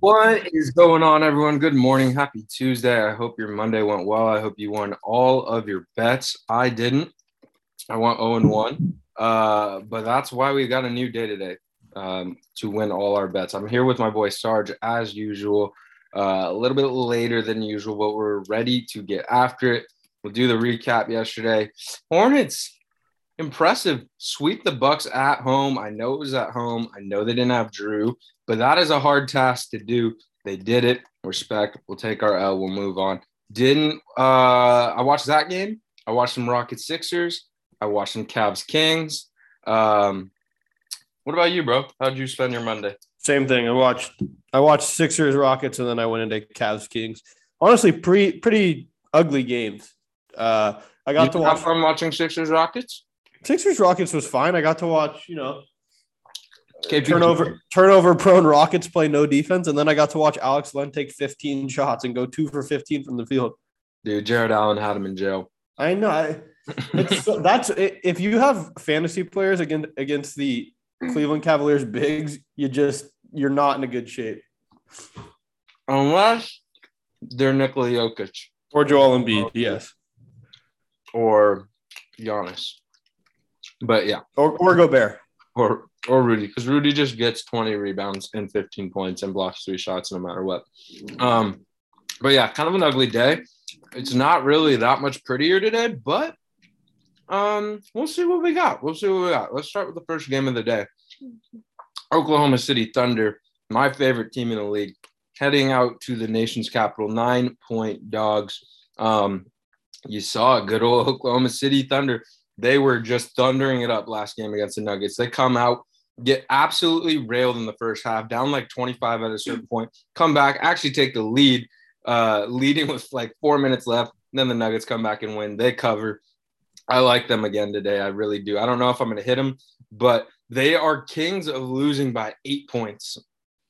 What is going on, everyone? Good morning. Happy Tuesday. I hope your Monday went well. I hope you won all of your bets. I didn't. I went 0 and 1. Uh, but that's why we got a new day today um, to win all our bets. I'm here with my boy Sarge as usual. Uh, a little bit later than usual, but we're ready to get after it. We'll do the recap yesterday. Hornets impressive. Sweep the bucks at home. I know it was at home. I know they didn't have Jrue, but that is a hard task to do. They did it. Respect. We'll take our l. We'll move on. Didn't uh i watched that game. I watched some rockets sixers. I watched some Cavs kings. Um what about you bro? How'd you spend your monday? Same thing. I watched i watched sixers rockets and then i went into Cavs kings. Honestly pretty pretty ugly games. Uh I got you to watch. Fun watching Sixers Rockets. Sixers Rockets was fine. I got to watch, you know, KP turnover turnover prone Rockets play no defense, and then I got to watch Alex Len take 15 shots and go two for 15 from the field. Dude, Jarrett Allen had him in jail. I know. I, it's, that's if you have fantasy players against against the Cleveland Cavaliers bigs, you just you're not in a good shape. Unless they're Nikola Jokic or Joel Embiid, yes, or Giannis. But yeah, or or Gobert or or Rudy because Rudy just gets 20 rebounds and 15 points and blocks three shots no matter what. Um, but yeah, kind of an ugly day. It's not really that much prettier today, but um, we'll see what we got. We'll see what we got. Let's start with the first game of the day. Oklahoma City Thunder, my favorite team in the league, heading out to the nation's capital, nine point dogs. Um, you saw a good old Oklahoma City Thunder they were just thundering it up last game against the Nuggets. They come out, get absolutely railed in the first half, down like 25 at a certain point, come back, actually take the lead, uh, leading with like four minutes left. Then the Nuggets come back and win. They cover. I like them again today. I really do. I don't know if I'm going to hit them, but they are kings of losing by eight points,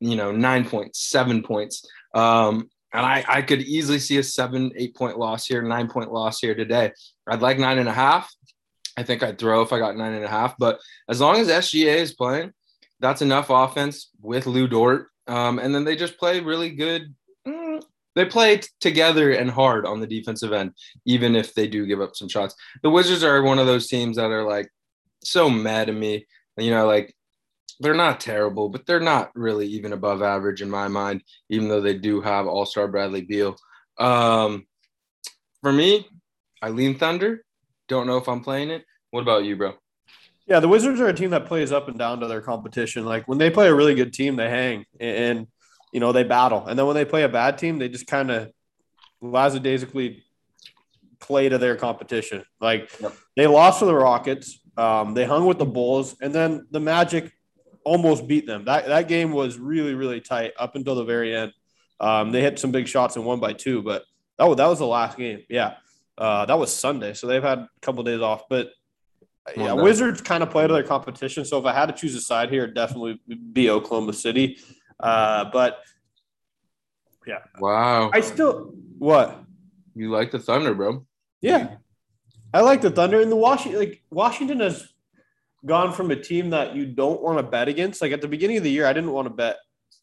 you know, nine points, seven points. Um, and I, I could easily see a seven, eight point loss here, nine point loss here today. I'd like nine and a half. I think I'd throw if I got nine and a half. But as long as SGA is playing, that's enough offense with Lu Dort. Um, and then they just play really good. Mm, they play t- together and hard on the defensive end, even if they do give up some shots. The Wizards are one of those teams that are like so mad at me. You know, like they're not terrible, but they're not really even above average in my mind, even though they do have All Star Bradley Beal. Um, for me, I lean Thunder. Don't know if I'm playing it. What about you, bro? Yeah, the Wizards are a team that plays up and down to their competition. Like when they play a really good team, they hang and, you know they battle, and then when they play a bad team, they just kind of lackadaisically play to their competition. Like yep. they lost to the Rockets, um, they hung with the Bulls, and then the Magic almost beat them. That that game was really really tight up until the very end. Um, they hit some big shots and won by two, but was, that was the last game. Yeah. Uh, that was Sunday, so they've had a couple of days off. But yeah, Wizards kind of play to their competition. So if I had to choose a side here, it'd definitely be Oklahoma City. Uh, but yeah, wow, I still what you like the Thunder, bro? Yeah, I like the Thunder and the Washington. Like Washington has gone from a team that you don't want to bet against. Like at the beginning of the year, I didn't want to bet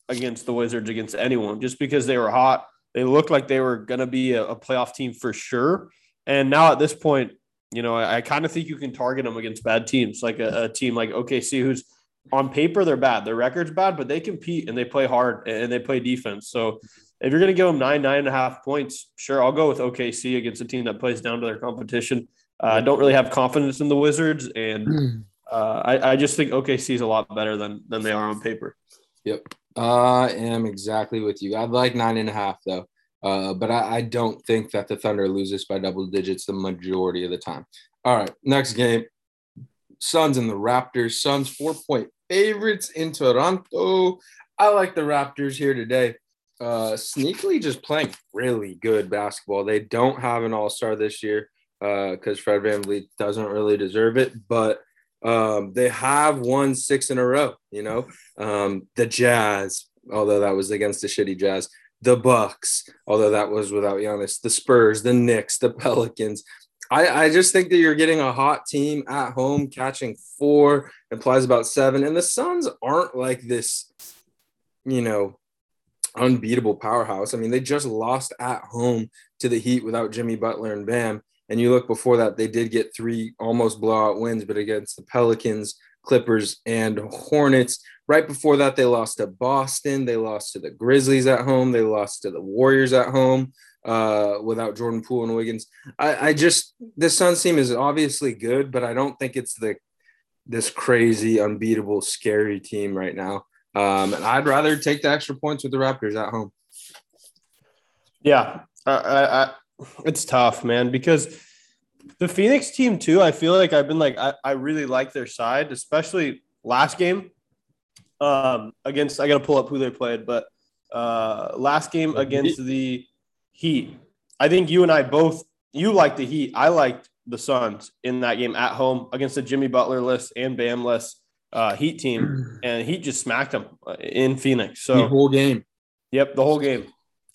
against the Wizards against anyone just because they were hot. They looked like they were going to be a, a playoff team for sure. And now at this point, you know, I, I kind of think you can target them against bad teams, like a, a, team like OKC, who's on paper they're bad, their record's bad, but they compete and they play hard and they play defense. So if you're going to give them nine, nine and a half points, sure, I'll go with OKC against a team that plays down to their competition. Uh, I don't really have confidence in the Wizards, and hmm. uh, I, I just think OKC is a lot better than than they are on paper. Yep, I am exactly with you. I'd like nine and a half though. Uh, but I, I, don't think that the Thunder loses by double digits the majority of the time. All right, next game. Suns and the Raptors. Suns four point favorites in Toronto. I like the Raptors here today. Uh, sneakily just playing really good basketball. They don't have an all star this year because uh, Fred VanVleet doesn't really deserve it, but um, they have won six in a row. You know, um, the Jazz, although that was against the shitty Jazz, the Bucks, although that was without Giannis, the Spurs, the Knicks, the Pelicans. I, I just think that you're getting a hot team at home catching four implies about seven. And the Suns aren't like this, you know, unbeatable powerhouse. I mean, they just lost at home to the Heat without Jimmy Butler and Bam. And you look before that, they did get three almost blowout wins, but against the Pelicans, Clippers, and Hornets. Right before that, they lost to Boston. They lost to the Grizzlies at home. They lost to the Warriors at home uh, without Jordan Poole and Wiggins. I, I just the Suns team is obviously good, but I don't think it's the this crazy, unbeatable, scary team right now. Um, and I'd rather take the extra points with the Raptors at home. Yeah, I, I, it's tough, man, because the Phoenix team too. I feel like I've been like I, I really like their side, especially last game um, against. I got to pull up who they played, but uh, last game against the Heat. I think you and I both. You like the Heat. I liked the Suns in that game at home against the Jimmy Butler list and Bam list uh, Heat team, and Heat just smacked them uh, in Phoenix. So the whole game. Yep, the whole game.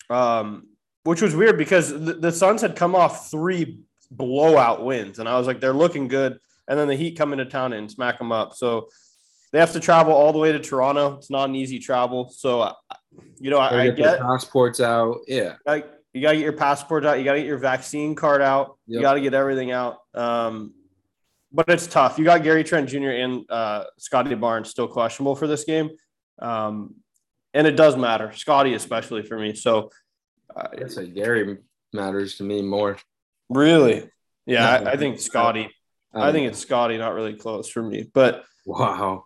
Um, which was weird because the, the Suns had come off three blowout wins, and I was like, they're looking good. And then the Heat come into town and smack them up. So they have to travel all the way to Toronto. It's not an easy travel. So, uh, you know, I, I get passports out. Yeah, like you got to get your passport out. You got to get your vaccine card out. Yep. You got to get everything out. Um, but it's tough. You got Gary Trent Jr. and uh, Scottie Barnes still questionable for this game. Um, and it does matter, Scottie especially for me. So uh, I guess like Gary matters to me more. Really? Yeah, I, I, think Scottie. I think it's Scotty, not really close for me. But wow,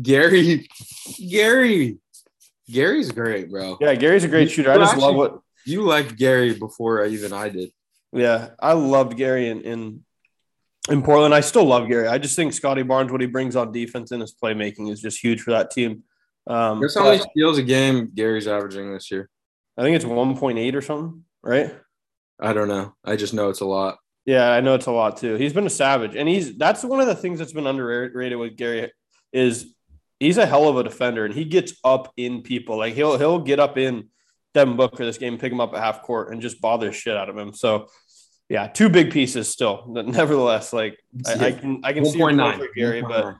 Gary, Gary, Gary's great, bro. Yeah, Gary's a great shooter. I just actually, love what you liked Gary before even I did. Yeah, I loved Gary in, in in Portland. I still love Gary. I just think Scotty Barnes, what he brings on defense and his playmaking is just huge for that team. Um, Guess how many steals a game Gary's averaging this year? I think it's 1.8 or something, right? I don't know. I just know it's a lot. Yeah, I know it's a lot too. He's been a savage, and he's that's one of the things that's been underrated with Gary is he's a hell of a defender, and he gets up in people. Like he'll he'll get up in Devin Booker this game, pick him up at half court, and just bother shit out of him. So yeah, two big pieces still. Nevertheless, like I, I can I can 1. see your point for Gary, but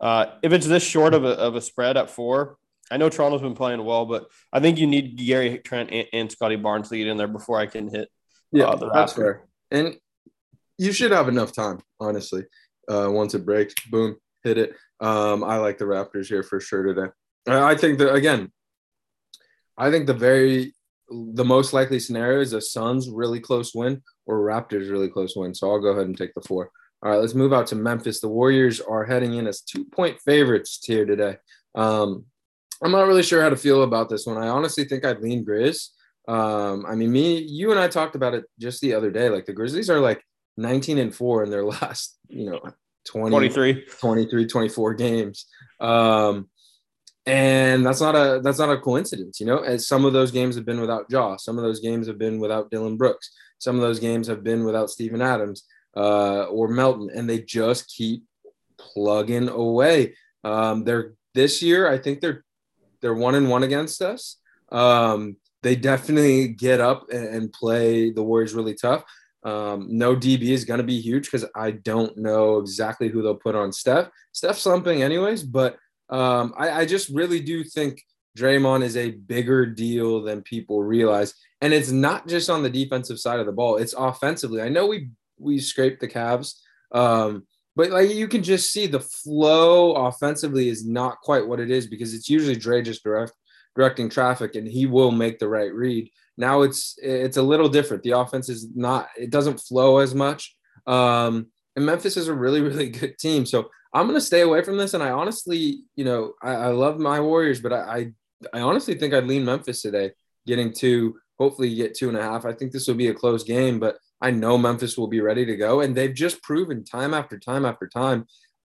uh, if it's this short of a, of a spread at four, I know Toronto's been playing well, but I think you need Gary Trent and, and Scottie Barnes to get in there before I can hit. Uh, yeah, the that's fair. And you should have enough time, honestly. Uh, once it breaks, boom, hit it. Um, I like the Raptors here for sure today. I think that again, I think the very the most likely scenario is a Suns really close win or Raptors really close win. So I'll go ahead and take the four. All right, let's move out to Memphis. The Warriors are heading in as two point favorites here today. Um, I'm not really sure how to feel about this one. I honestly think I'd lean Grizz. Um, I mean, me, you and I talked about it just the other day. Like the Grizzlies are like 19 and four in their last, you know, 20, 23, 23, 24 games. Um, and that's not a that's not a coincidence, you know. As some of those games have been without Ja, some of those games have been without Dillon Brooks, some of those games have been without Steven Adams uh, or Melton, and they just keep plugging away. Um, they're this year, I think they're they're one and one against us. Um, they definitely get up and, play the Warriors really tough. Um, no DB is going to be huge because I don't know exactly who they'll put on Steph. Steph's slumping anyways, but um, I, I just really do think Draymond is a bigger deal than people realize. And it's not just on the defensive side of the ball, it's offensively. I know we we scraped the Cavs, um, but like you can just see the flow offensively is not quite what it is because it's usually Dre just direct directing traffic and he will make the right read. Now it's it's a little different. The offense is not it doesn't flow as much. Um, and Memphis is a really really good team. So I'm gonna stay away from this. And I honestly, you know, I, I love my Warriors, but I, I, I honestly think I'd lean Memphis today, getting two, hopefully get two and a half. I think this will be a close game, but I know Memphis will be ready to go, and they've just proven time after time after time.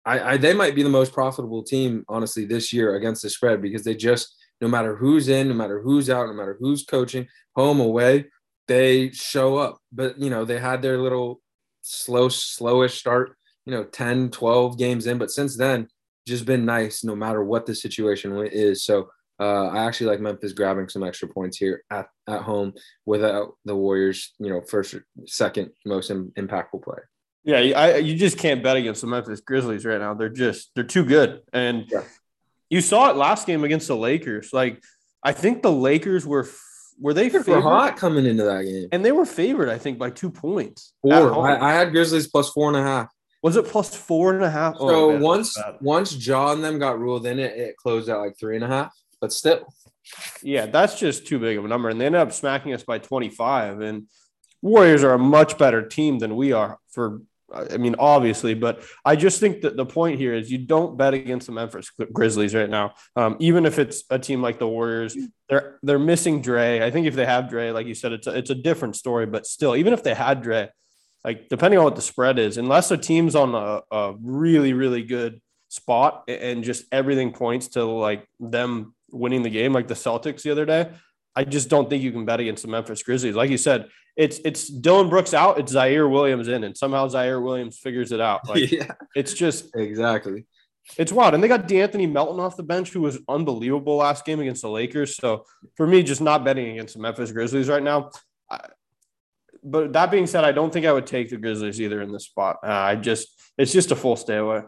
I, I they might be the most profitable team, honestly, this year against the spread because they just no matter who's in, no matter who's out, no matter who's coaching, home away, they show up. But you know, they had their little slow, slowish start you know 10 12 games in but since then just been nice no matter what the situation is so uh, I actually like Memphis grabbing some extra points here at, at home without the Warriors, you know, first, second most Im- impactful play. Yeah, I, you just can't bet against the Memphis Grizzlies right now. They're just they're too good, and yeah. You saw it last game against the Lakers. Like I think the Lakers were were they Lakers were hot coming into that game, and they were favored. I think by two points. Four. I, I, had Grizzlies plus four and a half. Was it plus four and a half? Oh, so man, once once Ja and them got ruled in, it it closed at like three and a half. But still, yeah, that's just too big of a number, and they ended up smacking us by twenty five. And Warriors are a much better team than we are for I mean, obviously, but I just think that the point here is you don't bet against the Memphis Grizzlies right now. Um, even if it's a team like the Warriors, they're they're missing Dre. I think if they have Dre, like you said, it's a, it's a different story. But still, even if they had Dre, like depending on what the spread is, unless a team's on a, a really really good spot and just everything points to like them winning the game, like the Celtics the other day, I just don't think you can bet against the Memphis Grizzlies. Like you said, it's it's Dillon Brooks out, it's Ziaire Williams in, and somehow Ziaire Williams figures it out. Like, yeah, it's just exactly. It's wild, and they got De'Anthony Melton off the bench, who was unbelievable last game against the Lakers. So for me, just not betting against the Memphis Grizzlies right now. I, but that being said, I don't think I would take the Grizzlies either in this spot. Uh, I just it's just a full stay away.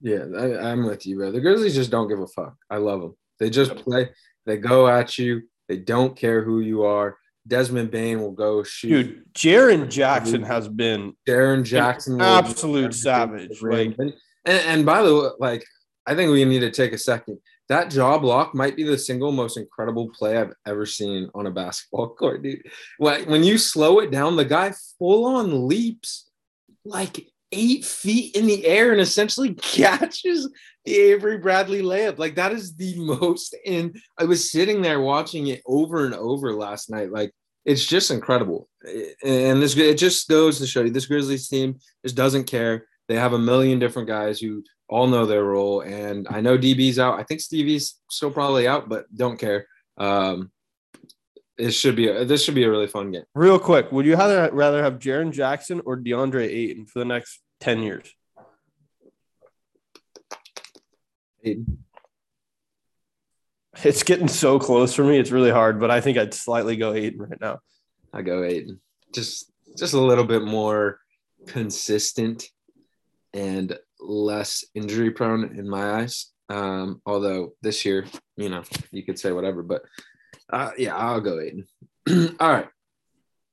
Yeah, I, I'm with you, bro. The Grizzlies just don't give a fuck. I love them. They just play. They go at you. They don't care who you are. Desmond Bane will go shoot. Dude, Jaren Jackson has been Jaren Jackson, absolute savage. Like, and, and by the way, like I think we need to take a second. That Ja block might be the single most incredible play I've ever seen on a basketball court, dude. When you slow it down, the guy full on leaps like eight feet in the air and essentially catches the Avery Bradley layup. Like that is the most. And I was sitting there watching it over and over last night. Like it's just incredible. And this it just goes to show you this Grizzlies team just doesn't care. They have a million different guys who all know their role. And I know DB's out. I think Stevie's still probably out, but don't care. Um, it should be a, this should be a really fun game. Real quick, would you rather rather have Jaren Jackson or DeAndre Ayton for the next ten years? Ayton. It's getting so close for me. It's really hard, but I think I'd slightly go Ayton right now. I go Ayton. Just just a little bit more consistent and less injury prone in my eyes. Um, although this year, you know, you could say whatever, but uh, yeah, I'll go Ayton. All right.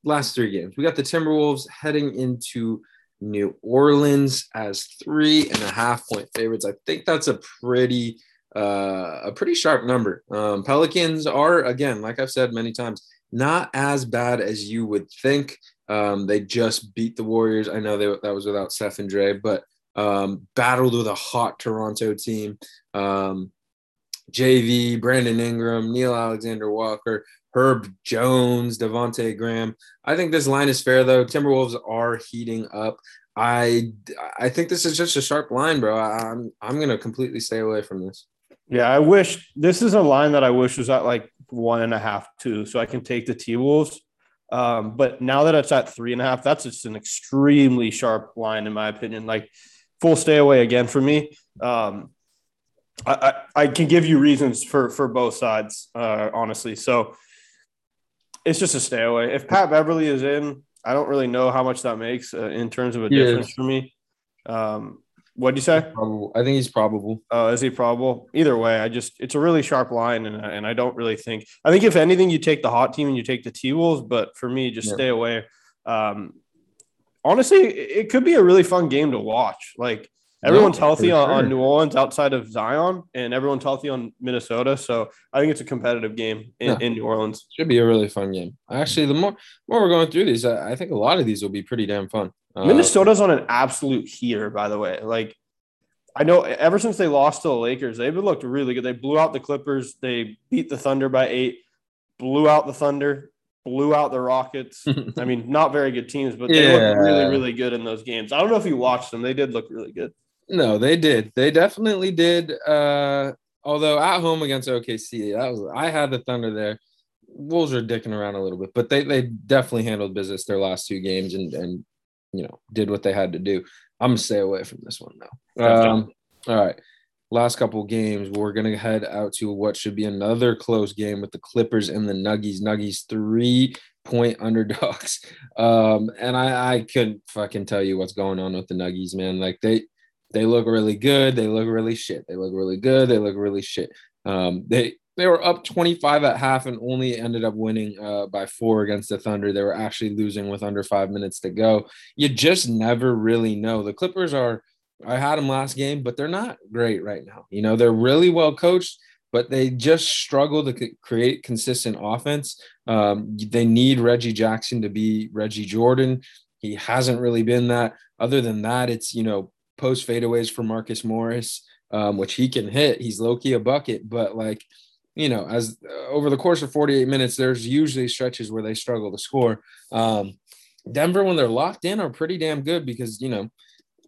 Last three games. We got the Timberwolves heading into New Orleans as three and a half point favorites. I think that's a pretty uh, a pretty sharp number. Um, Pelicans are again, like I've said many times, not as bad as you would think. Um, they just beat the Warriors. I know they, that was without Steph and Dre, but um, battled with a hot Toronto team. Um, JV, Brandon Ingram, Nickeil Alexander Walker, Herb Jones, Devonte Graham. I think this line is fair though. Timberwolves are heating up. I I think this is just a sharp line, bro. I'm I'm gonna completely stay away from this. Yeah, I wish this is a line that I wish was at like one and a half, two, so I can take the T Wolves. Um, but now that it's at three and a half, that's just an extremely sharp line, in my opinion. Like full stay away again for me. Um, I, I, I, can give you reasons for for both sides, uh, honestly. So it's just a stay away. If Pat Beverley is in, I don't really know how much that makes uh, in terms of a difference for me. Um, what do you say? I think he's probable. Oh, is he probable? Either way, I just it's a really sharp line, and and I don't really think. I think if anything, you take the hot team and you take the T Wolves, but for me, just yeah. stay away. Um, honestly, it could be a really fun game to watch. Like everyone's no, healthy on, sure. on, New Orleans outside of Zion, and everyone's healthy on Minnesota. So I think it's a competitive game in, yeah. in New Orleans. Should be a really fun game. Actually, the more more we're going through these, I, I think a lot of these will be pretty damn fun. Uh, Minnesota's on an absolute heater, by the way. Like, I know ever since they lost to the Lakers, they've looked really good. They blew out the Clippers. They beat the Thunder by eight, blew out the Thunder, blew out the Rockets. I mean, not very good teams, but they yeah. looked really, really good in those games. I don't know if you watched them. They did look really good. No, they did. They definitely did. Uh, although at home against OKC, that was I had the Thunder there. Wolves are dicking around a little bit, but they they definitely handled business their last two games and and you know, did what they had to do. I'm gonna stay away from this one though. Um, all right. Last couple games, we're gonna head out to what should be another close game with the Clippers and the Nuggies. Nuggies three point underdogs. Um, and I, I couldn't fucking tell you what's going on with the Nuggies, man. Like they they look really good, they look really shit. They look really good, they look really shit. Um, they they were up 25 at half and only ended up winning uh, by four against the Thunder. They were actually losing with under five minutes to go. You just never really know. The Clippers are, I had them last game, but they're not great right now. You know, they're really well coached, but they just struggle to create consistent offense. Um, they need Reggie Jackson to be Reggie Jordan. He hasn't really been that. Other than that, it's, you know, post fadeaways for Marcus Morris, um, which he can hit. He's low key a bucket, but like, you know, as uh, over the course of 48 minutes, there's usually stretches where they struggle to score. Um, Denver, when they're locked in, are pretty damn good because, you know,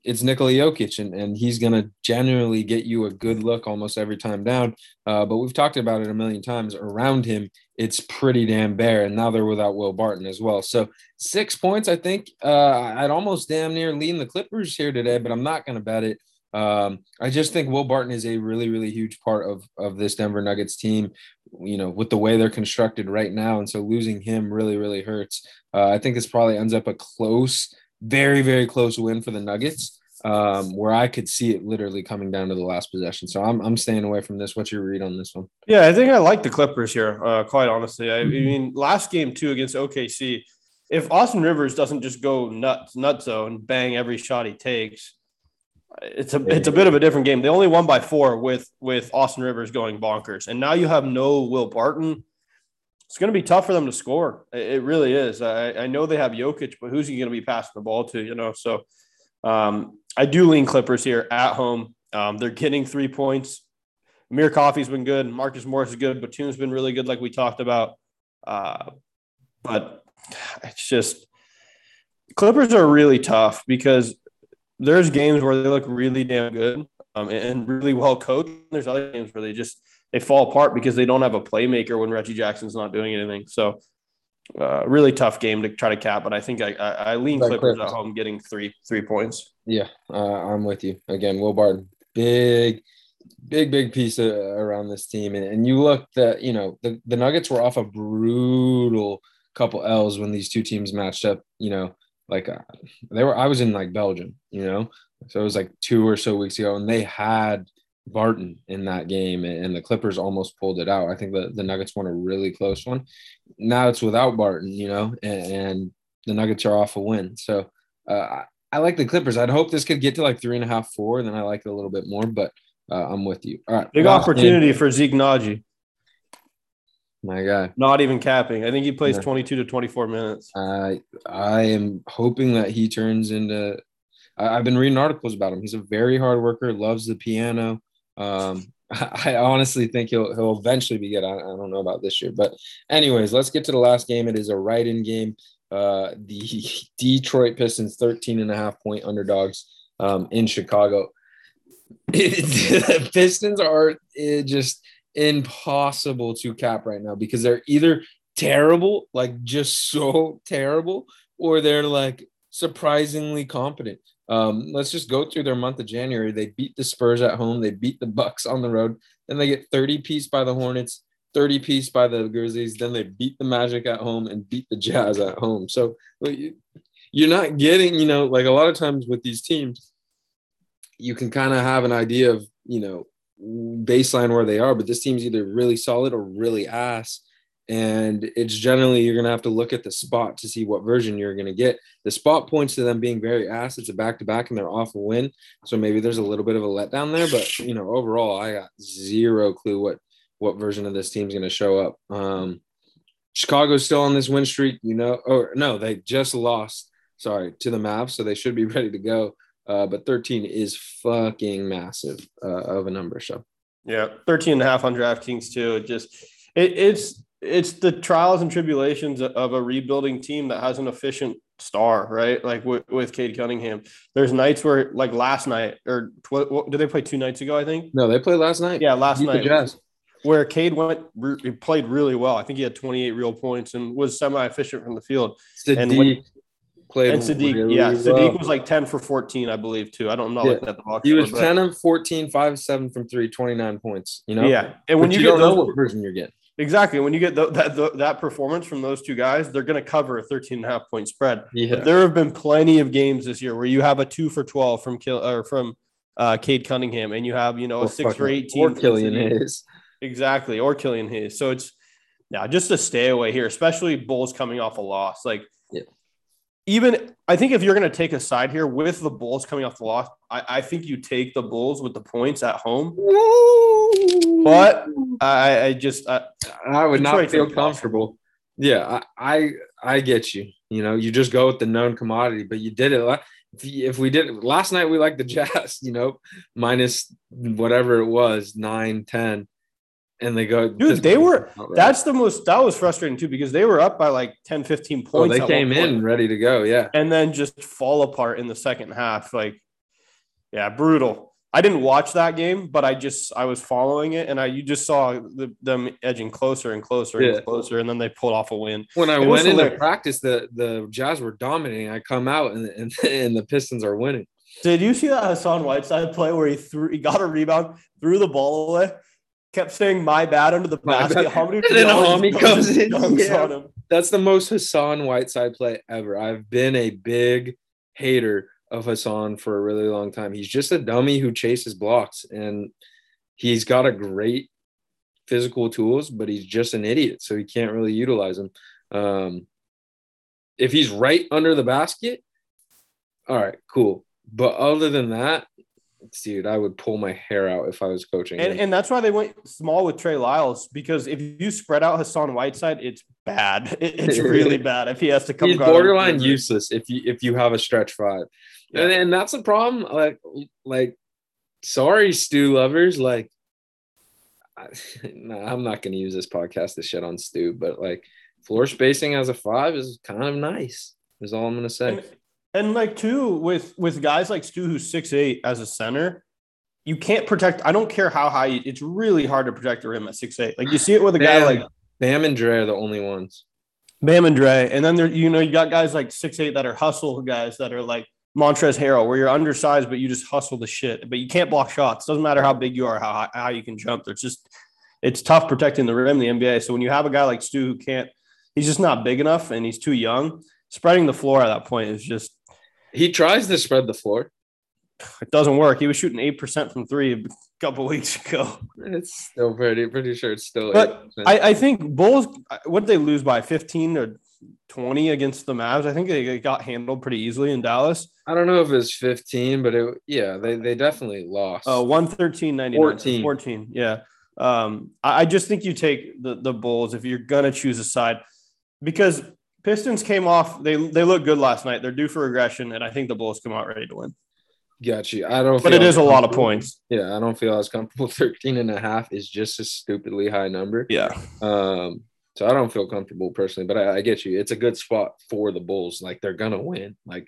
it's Nikola Jokic and, and he's going to genuinely get you a good look almost every time down. Uh, but we've talked about it a million times around him. It's pretty damn bare. And now they're without Will Barton as well. So six points, I think uh, I'd almost damn near lean the Clippers here today, but I'm not going to bet it. Um, I just think Will Barton is a really, really huge part of of this Denver Nuggets team. You know, with the way they're constructed right now, and so losing him really, really hurts. Uh, I think this probably ends up a close, very, very close win for the Nuggets. Um, where I could see it literally coming down to the last possession. So I'm, I'm staying away from this. What's your read on this one? Yeah, I think I like the Clippers here, uh, quite honestly. I, I mean, last game, too, against OKC, if Austin Rivers doesn't just go nuts, nuts nutso and bang every shot he takes, it's a it's a bit of a different game. They only won by four with with Austin Rivers going bonkers, and now you have no Will Barton. It's going to be tough for them to score. It really is. I, I know they have Jokic, but who's he going to be passing the ball to? You know, so um, I do lean Clippers here at home. Um, they're getting three points. Amir Coffey's been good. Marcus Morris is good. Batum's been really good, like we talked about. Uh, but it's just Clippers are really tough because there's games where they look really damn good um, and really well coached. There's other games where they just they fall apart because they don't have a playmaker when Reggie Jackson's not doing anything. So uh, really tough game to try to cap, but I think I, I, I lean Clippers, Clippers at home getting three three points. Yeah, uh, I'm with you again. Will Barton, big, big, big piece of, around this team, and, and you look that you know the, the Nuggets were off a brutal couple L's when these two teams matched up. You know, like uh, they were I was in like Belgium, you know. So it was like two or so weeks ago and they had Barton in that game and the Clippers almost pulled it out. I think the, the Nuggets won a really close one. Now it's without Barton, you know, and, and the Nuggets are off a win. So uh, I, I, like the Clippers. I'd hope this could get to like three and a half, four, and then I like it a little bit more, but uh, I'm with you. All right. Big opportunity game. for Zeke Nnaji. My guy. Not even capping. I think he plays 22 to 24 minutes. I I am hoping that he turns into. I, have been reading articles about him. He's a very hard worker, loves the piano. Um, I, honestly think he'll he'll eventually be good. I, I, don't know about this year, but anyways, let's get to the last game. It is a write-in game. Uh, the Detroit Pistons 13 and a half point underdogs um, in Chicago. the Pistons are just impossible to cap right now because they're either terrible, like just so terrible, or they're like surprisingly competent. Um, let's just go through their month of January. They beat the Spurs at home, they beat the Bucks on the road, then they get 30 piece by the Hornets, 30 piece by the Grizzlies, then they beat the Magic at home and beat the Jazz at home. So you're not getting, you know, like a lot of times with these teams, you can kind of have an idea of, you know, baseline where they are, but this team's either really solid or really ass. And it's generally you're gonna have to look at the spot to see what version you're gonna get. The spot points to them being very ass. It's a back to back and they're off a win. So maybe there's a little bit of a letdown there. But you know, overall, I got zero clue what what version of this team's gonna show up. Um Chicago's still on this win streak, you know, or no, they just lost, sorry, to the Mavs, so they should be ready to go. Uh, but 13 is fucking massive uh, of a number. So, yeah, 13 and a half on DraftKings too. It just, it, it's, it's the trials and tribulations of a rebuilding team that has an efficient star, right? Like with, with Cade Cunningham. There's nights where, like last night, or tw- did they play two nights ago? I think. No, they played last night. Yeah, last night. Where Cade went, he played really well. I think he had 28 real points and was semi efficient from the field. Saddiq, and when, played. And Saddiq, really yeah, Saddiq was like 10 for 14, I believe, too. I don't know. Yeah. at the box. He was 10 of 14, 5 7 from three, 29 points. You know? Yeah. And when you, you, get don't those, know what version you're getting. Exactly. When you get the, that the, that performance from those two guys, they're going to cover a 13 and a half point spread. Yeah. But there have been plenty of games this year where you have a two for 12 from Kill or from uh, Cade Cunningham, and you have you know a six for 18. Or Killian Hayes. exactly, or Killian Hayes. So it's yeah, just a stay away here, especially Bulls coming off a loss. Like. Even I think if you're going to take a side here with the Bulls coming off the loss, I, I think you take the Bulls with the points at home. But I, I just I, I would not feel comfortable. Yeah, I, I I get you. You know, you just go with the known commodity, but you did it. If, if we did it last night, we liked the Jazz. You know, minus whatever it was, nine, ten, and they go. Dude, they were- that's the most that was frustrating too because they were up by like 10, 15 points. oh, they came in ready to go. Yeah, and then just fall apart in the second half. Like, yeah, brutal. I didn't watch that game, but I just I was following it, and I you just saw the, them edging closer and closer Yeah. and closer, and then they pulled off a win. when I It went into hilarious. practice, the the Jazz were dominating. I come out and and, and the Pistons are winning. Did you see that Hassan Whiteside play where he threw he got a rebound, threw the ball away, kept saying "my bad" under the basket. bad. Hamidou And then Hami comes in, yeah. on him. That's the most Hassan Whiteside play ever. I've been a big hater of Hassan for a really long time. He's just a dummy who chases blocks and he's got a great physical tools, but he's just an idiot. So he can't really utilize them. Um, if he's right under the basket, all right, cool. But other than that, dude, I would pull my hair out if I was coaching. And, and that's why they went small with Trey Lyles because if you spread out Hassan Whiteside, it's bad. It's really bad if he has to come. he's guard him. borderline useless if you if you have a stretch five Yeah. and, and that's a problem like like sorry stu lovers like I, nah, i'm not going to use this podcast to shit on stu but like floor spacing as a five is kind of nice is all i'm going to say And, and like too with with guys like Stu who's six eight as a center, you can't protect. I don't care how high. You, it's really hard to protect the rim at six eight. Like you see it with a guy like bam and dre are the only ones Bam and Dre, and then there you know you got guys like six eight that are hustle guys that are like Montrezl Harrell, where you're undersized but you just hustle the shit, but you can't block shots. Doesn't matter how big you are, how high, how you can jump. There's just it's tough protecting the rim the NBA. So when you have a guy like Stu who can't, he's just not big enough and he's too young. Spreading the floor at that point is just he tries to spread the floor it doesn't work. He was shooting eight percent from three a couple weeks ago. it's still pretty pretty sure it's still But 8%. I, I think Bulls. What did they lose by fifteen or twenty against the Mavs? I think they got handled pretty easily in Dallas. I don't know if it's 15 but it yeah they, they definitely lost Uh, 113 14. 14. Yeah. Um, I, I just think you take the, the Bulls if you're going to choose a side because Pistons came off. They, they look good last night. They're due for regression, and I think the Bulls come out ready to win. got you i don't But it is a lot of points. Yeah, I don't feel as comfortable. 13 and a half is just a stupidly high number. Yeah. Um, so I don't feel comfortable personally, but I, I get you. It's a good spot for the Bulls. Like they're gonna win. Like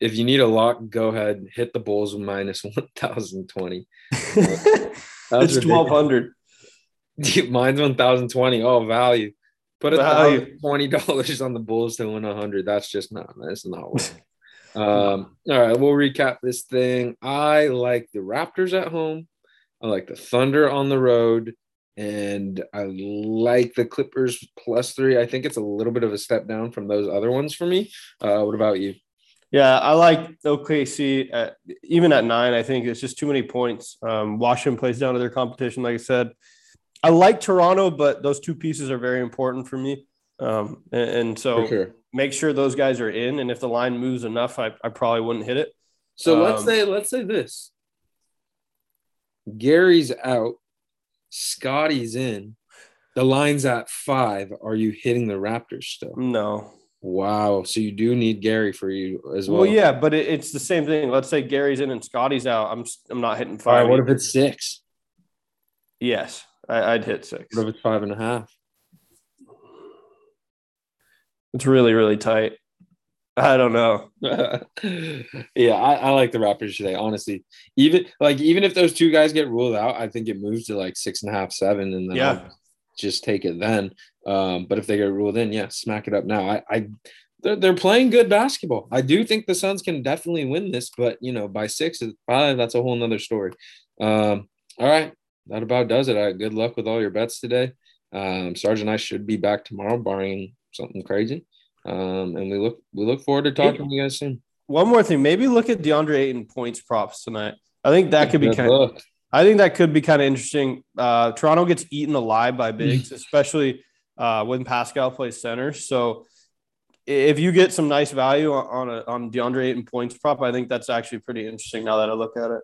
if you need a lock, go ahead, hit the Bulls with minus 1020. it's 1200. Mine's 1020. Oh, value. Put a twenty dollars on the Bulls to win hundred. That's just not that's not um, all right, we'll recap this thing. I like the Raptors at home. I like the Thunder on the road, and I like the Clippers plus three. I think it's a little bit of a step down from those other ones for me. Uh, what about you? Yeah, I like OKC at, even at nine. I think it's just too many points. Um, Washington plays down to their competition, like I said. I like Toronto, but those two pieces are very important for me. Um, and, and so sure. make sure those guys are in. And if the line moves enough, I, I probably wouldn't hit it. So let's Um, say let's say this. Gary's out, Scotty's in. The line's at five. Are you hitting the Raptors still? No. Wow. So you do need Gary for you as well. Well, yeah, but it, it's the same thing. Let's say Gary's in and Scotty's out. I'm I'm not hitting five. right. What if it's six? yes, I, I'd hit six. What if it's five and a half? It's really really tight. I don't know. yeah, I, I like the Raptors today. Honestly, even like even if those two guys get ruled out, I think it moves to like six and a half, seven, and then Yeah. I'll just take it then. Um, but if they get ruled in, yeah, smack it up now. I, I they're, they're playing good basketball. I do think the Suns can definitely win this, but you know, by six five, that's a whole nother story. Um, all right, that about does it. Right, good luck with all your bets today. Um, Sarge and I should be back tomorrow, barring something crazy. Um, and we look we look forward to talking to you guys soon. One more thing, maybe look at DeAndre Ayton points props tonight. I think that could be Good kind. luck. I think that could be kind of interesting. Uh, Toronto gets eaten alive by bigs, especially uh, when Pascal plays center. So if you get some nice value on a, on DeAndre Ayton points prop, I think that's actually pretty interesting. Now that I look at it,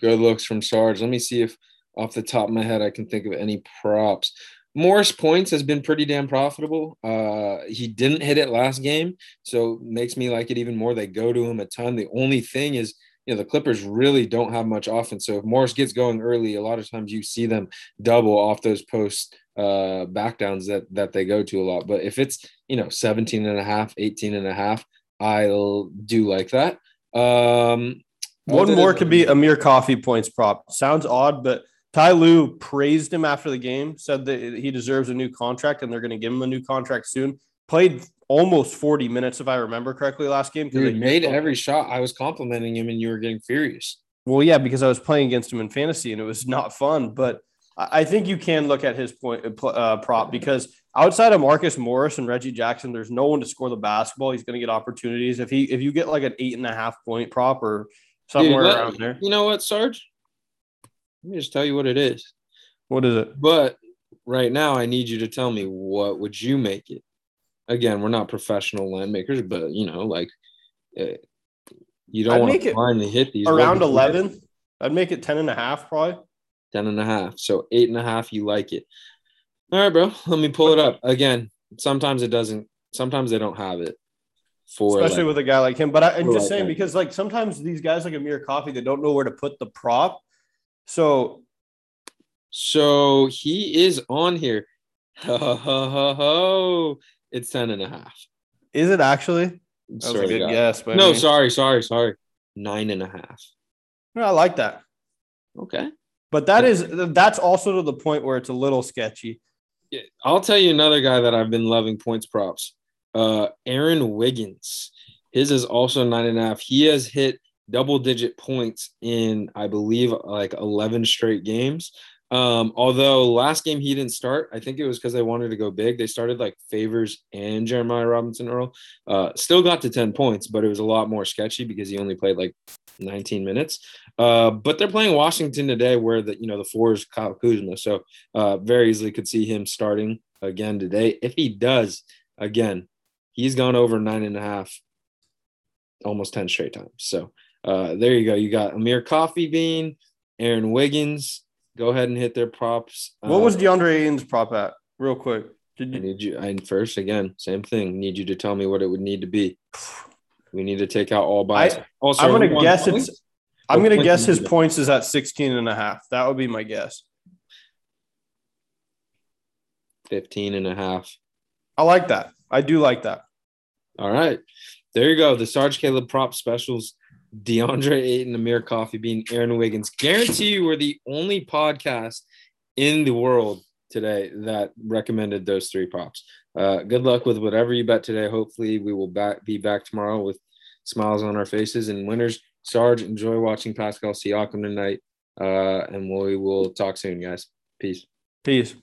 good looks from Sarge. Let me see if off the top of my head I can think of any props. Morris points has been pretty damn profitable. Uh, he didn't hit it last game, so makes me like it even more. They go to him a ton. The only thing is, you know, the Clippers really don't have much offense. So if Morris gets going early, a lot of times you see them double off those post uh backdowns that that they go to a lot. But if it's, you know, 17 and a half, 18 and a half, I'll do like that. Um one more could be Amir Coffey points prop. Sounds odd, but Ty Lue praised him after the game, said that he deserves a new contract and they're going to give him a new contract soon. Played almost 40 minutes, if I remember correctly, last game. Dude, made every shot. I was complimenting him and you were getting furious. Well, yeah, because I was playing against him in fantasy and it was not fun. But I think you can look at his point uh, uh prop because outside of Marcus Morris and Reggie Jackson, there's no one to score the basketball. He's going to get opportunities. If he if you get like an eight and a half point prop or somewhere Dude, around there, you know what, Sarge? Let me just tell you what it is. What is it? But right now, I need you to tell me what would you make it. Again, we're not professional land makers, but you know, like uh, you don't want to blindly hit these around eleven. I'd make it 10 and a half, probably 10 and a half. So eight and a half, you like it. All right, bro. Let me pull it up again. Sometimes it doesn't. Sometimes they don't have it for especially like, with a guy like him. But I, am just like saying that. because like sometimes these guys like Amir Coffey, they don't know where to put the prop. So, so he is on here. Ho, ho, ho, ho. It's 10 and a half. Is it actually? That was a good guess. But no, I mean, sorry, sorry, sorry. Nine and a half. No, I like that. Okay. But that is that's also to the point where it's a little sketchy. I'll tell you another guy that I've been loving points props. Uh Aaron Wiggins. His is also nine and a half. He has hit double digit points in, I believe, like 11 straight games. Um, although last game he didn't start, I think it was because they wanted to go big. They started like Favors and Jeremiah Robinson Earl. Uh, still got to 10 points, but it was a lot more sketchy because he only played like 19 minutes. Uh, but they're playing Washington today, where the you know the four is Kyle Kuzma, so uh, very easily could see him starting again today. If he does, again, he's gone over nine and a half, almost 10 straight times. So uh, there you go. You got Amir Coffey Bean, Aaron Wiggins. Go ahead and hit their props. What was uh, DeAndre Ayton's prop at? Real quick. Did you- I need you. I first again, same thing. Need you to tell me what it would need to be. We need to take out all buys. also, I'm gonna guess points? it's. I'm gonna guess his points is at 16 and a half. That would be my guess. 15 and a half. I like that. I do like that. All right. There you go. The Sarge Caleb prop specials DeAndre Ayton, Amir Coffey being Aaron Wiggins. Guarantee you we're the only podcast in the world today that recommended those three props. Uh, good luck with whatever you bet today. Hopefully, we will back, be back tomorrow with smiles on our faces and winners. Sarge, enjoy watching Pascal Siakam tonight. Uh, and we will talk soon, guys. Peace. Peace.